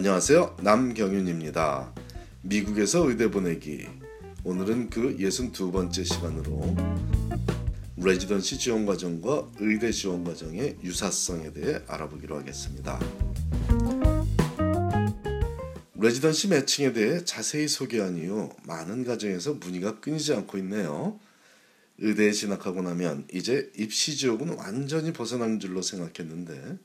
안녕하세요. 남경윤입니다. 미국에서 의대 보내기. 오늘은 그 62번째 시간으로 레지던시 지원 과정과 의대 지원 과정의 유사성에 대해 알아보기로 하겠습니다. 레지던시 매칭에 대해 자세히 소개한 이후 많은 가정에서 문의가 끊이지 않고 있네요. 의대에 진학하고 나면 이제 입시 지옥은 완전히 벗어난 줄로 생각했는데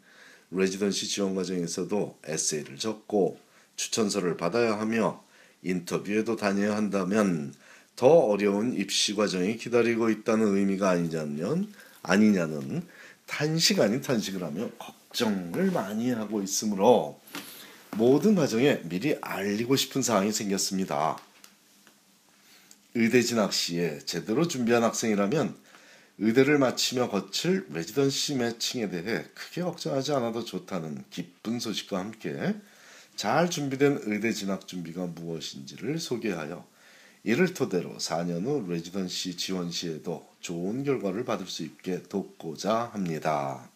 레지던시 지원 과정에서도 에세이를 적고 추천서를 받아야 하며 인터뷰에도 다녀야 한다면 더 어려운 입시 과정이 기다리고 있다는 의미가 아니냐면 아니냐는 탄식 아닌 탄식을 하며 걱정을 많이 하고 있으므로 모든 가정에 미리 알리고 싶은 사항이 생겼습니다. 의대 진학 시에 제대로 준비한 학생이라면 의대를 마치며 거칠 레지던시 매칭에 대해 크게 걱정하지 않아도 좋다는 기쁜 소식과 함께 잘 준비된 의대 진학 준비가 무엇인지를 소개하여 이를 토대로 4년 후 레지던시 지원 시에도 좋은 결과를 받을 수 있게 돕고자 합니다.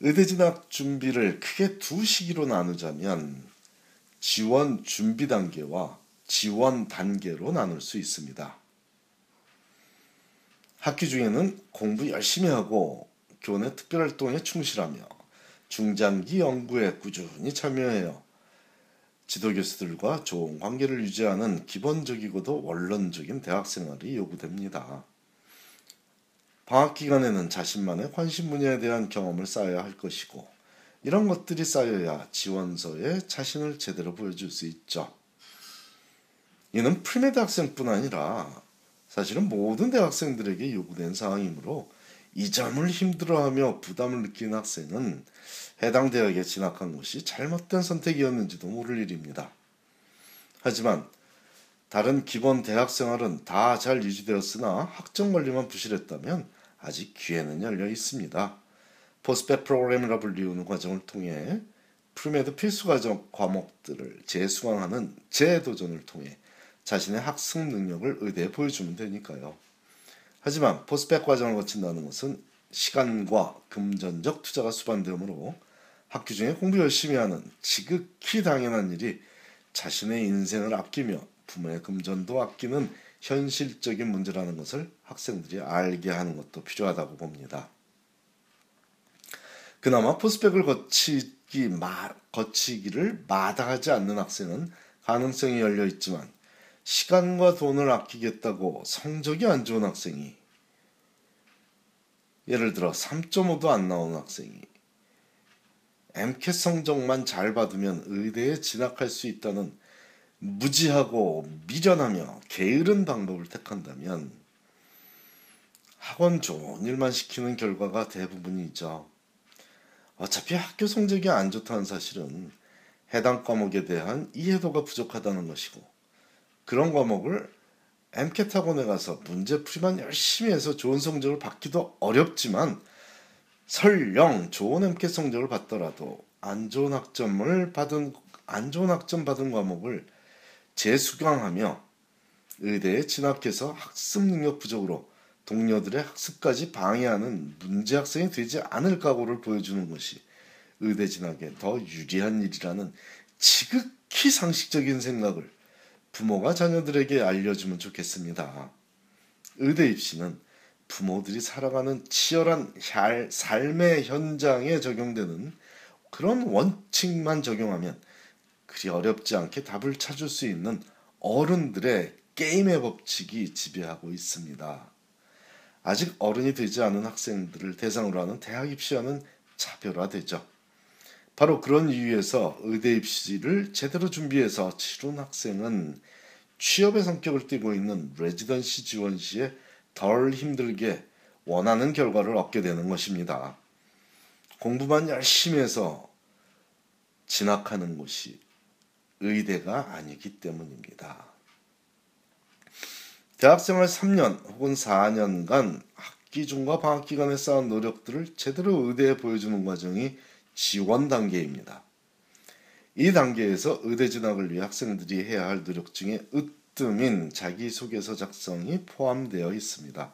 의대 진학 준비를 크게 두 시기로 나누자면 지원 준비 단계와 지원 단계로 나눌 수 있습니다. 학기 중에는 공부 열심히 하고 교내 특별활동에 충실하며 중장기 연구에 꾸준히 참여해요. 지도교수들과 좋은 관계를 유지하는 기본적이고도 원론적인 대학 생활이 요구됩니다. 방학 기간에는 자신만의 관심 분야에 대한 경험을 쌓아야 할 것이고 이런 것들이 쌓여야 지원서에 자신을 제대로 보여줄 수 있죠. 이는 pre-med 학생뿐 아니라 사실은 모든 대학생들에게 요구된 사항이므로 이 점을 힘들어하며 부담을 느끼는 학생은 해당 대학에 진학한 것이 잘못된 선택이었는지도 모를 일입니다. 하지만 다른 기본 대학 생활은 다 잘 유지되었으나 학점 관리만 부실했다면 아직 기회는 열려 있습니다. post-bac 프로그램이라 불리우는 과정을 통해 pre-med 필수 과정 과목들을 재수강하는 재도전을 통해 자신의 학습 능력을 의대에 보여주면 되니까요. 하지만 post-bac 과정을 거친다는 것은 시간과 금전적 투자가 수반되므로 학교 중에 공부 열심히 하는 지극히 당연한 일이 자신의 인생을 아끼며 부모의 금전도 아끼는 현실적인 문제라는 것을 학생들이 알게 하는 것도 필요하다고 봅니다. 그나마 포스펙을 거치기 마, 거치기를 마다하지 않는 학생은 가능성이 열려 있지만 시간과 돈을 아끼겠다고 성적이 안 좋은 학생이 예를 들어 3.5도 안 나오는 학생이 MCAT 성적만 잘 받으면 의대에 진학할 수 있다는 무지하고 미련하며 게으른 방법을 택한다면 학원 좋은 일만 시키는 결과가 대부분이죠. 어차피 학교 성적이 안 좋다는 사실은 해당 과목에 대한 이해도가 부족하다는 것이고 그런 과목을 학원에 가서 문제풀이만 열심히 해서 좋은 성적을 받기도 어렵지만 설령 좋은 MCAT 성적을 받더라도 안 좋은 학점을 받은 안 좋은 학점 받은 과목을 재수강하며 의대에 진학해서 학습 능력 부족으로 동료들의 학습까지 방해하는 문제 학생이 되지 않을 각오를 보여주는 것이 의대 진학에 더 유리한 일이라는 지극히 상식적인 생각을 부모가 자녀들에게 알려주면 좋겠습니다. 의대 입시는 부모들이 살아가는 치열한 삶의 현장에 적용되는 그런 원칙만 적용하면 그리 어렵지 않게 답을 찾을 수 있는 어른들의 게임의 법칙이 지배하고 있습니다. 아직 어른이 되지 않은 학생들을 대상으로 하는 대학 입시와는 차별화되죠. 바로 그런 이유에서 의대 입시를 제대로 준비해서 치룬 학생은 취업의 성격을 띠고 있는 레지던시 지원 시에 덜 힘들게 원하는 결과를 얻게 되는 것입니다. 공부만 열심히 해서 진학하는 곳이 의대가 아니기 때문입니다. 대학생활 3년 혹은 4년간 학기 중과 방학 기간에 쌓은 노력들을 제대로 의대에 보여주는 과정이 지원 단계입니다. 이 단계에서 의대 진학을 위해 학생들이 해야 할 노력 중에 으뜸인 자기소개서 작성이 포함되어 있습니다.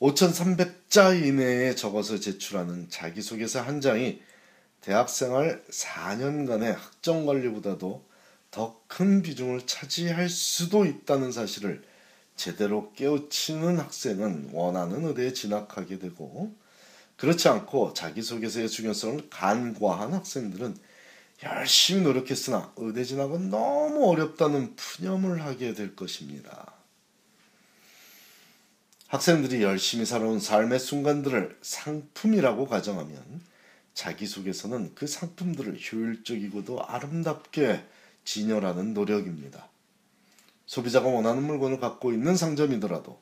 5,300자 이내에 적어서 제출하는 자기소개서 한 장이 대학생활 4년간의 학점 관리보다도 더 큰 비중을 차지할 수도 있다는 사실을 제대로 깨우치는 학생은 원하는 의대에 진학하게 되고 그렇지 않고 자기소개서의 중요성을 간과한 학생들은 열심히 노력했으나 의대 진학은 너무 어렵다는 푸념을 하게 될 것입니다. 학생들이 열심히 살아온 삶의 순간들을 상품이라고 가정하면 자기소개서는 그 상품들을 효율적이고도 아름답게 진열하는 노력입니다. 소비자가 원하는 물건을 갖고 있는 상점이더라도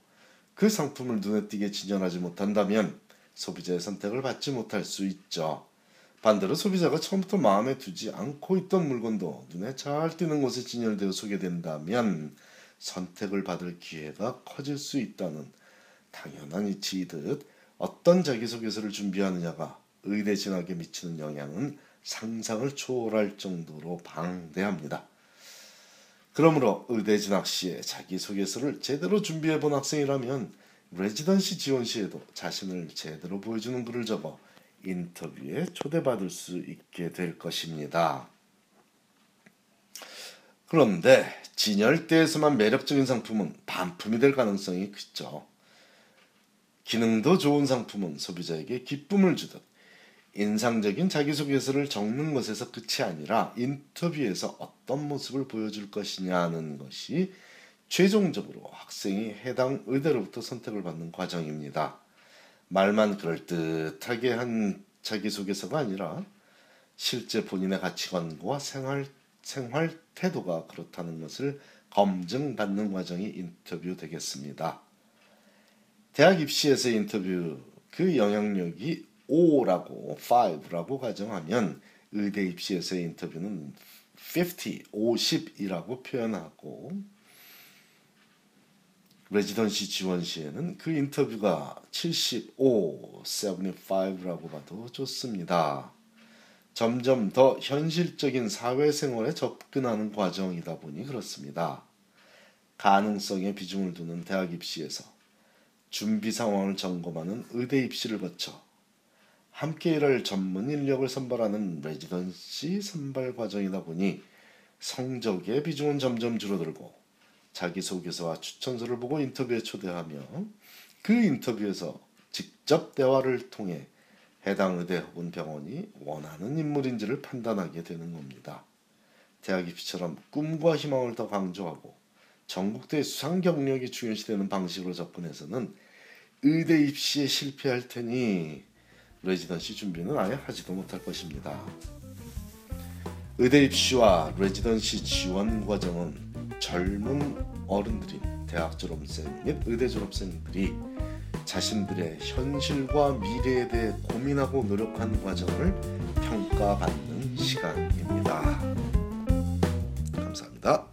그 상품을 눈에 띄게 진열하지 못한다면 소비자의 선택을 받지 못할 수 있죠. 반대로 소비자가 처음부터 마음에 두지 않고 있던 물건도 눈에 잘 띄는 곳에 진열되어 소개된다면 선택을 받을 기회가 커질 수 있다는 당연한 이치이듯 어떤 자기소개서를 준비하느냐가 의대 진학에 미치는 영향은 상상을 초월할 정도로 방대합니다. 그러므로 의대 진학 시에 자기소개서를 제대로 준비해 본 학생이라면 레지던시 지원 시에도 자신을 제대로 보여주는 글을 적어 인터뷰에 초대받을 수 있게 될 것입니다. 그런데 진열대에서만 매력적인 상품은 반품이 될 가능성이 크죠. 기능도 좋은 상품은 소비자에게 기쁨을 주듯 인상적인 자기소개서를 적는 것에서 끝이 아니라 인터뷰에서 어떤 모습을 보여줄 것이냐는 것이 최종적으로 학생이 해당 의대로부터 선택을 받는 과정입니다. 말만 그럴듯하게 한 자기소개서가 아니라 실제 본인의 가치관과 생활, 생활 태도가 그렇다는 것을 검증받는 과정이 인터뷰 되겠습니다. 대학 입시에서의 인터뷰 그 영향력이 5라고 5라고 가정하면 의대 입시에서의 인터뷰는 50, 50이라고 표현하고 레지던시 지원 시에는 그 인터뷰가 75, 75라고 봐도 좋습니다. 점점 더 현실적인 사회생활에 접근하는 과정이다 보니 그렇습니다. 가능성에 비중을 두는 대학 입시에서 준비 상황을 점검하는 의대 입시를 거쳐 함께 일할 전문 인력을 선발하는 레지던시 선발 과정이다 보니 성적의 비중은 점점 줄어들고 자기소개서와 추천서를 보고 인터뷰에 초대하며 그 인터뷰에서 직접 대화를 통해 해당 의대 혹은 병원이 원하는 인물인지를 판단하게 되는 겁니다. 대학 입시처럼 꿈과 희망을 더 강조하고 전국대 수상 경력이 중요시되는 방식으로 접근해서는 의대 입시에 실패할 테니 레지던시 준비는 아예 하지도 못할 것입니다. 의대 입시와 레지던시 지원 과정은 젊은 어른들인 대학 졸업생 및 의대 졸업생들이 자신들의 현실과 미래에 대해 고민하고 노력하는 과정을 평가받는 시간입니다. 감사합니다.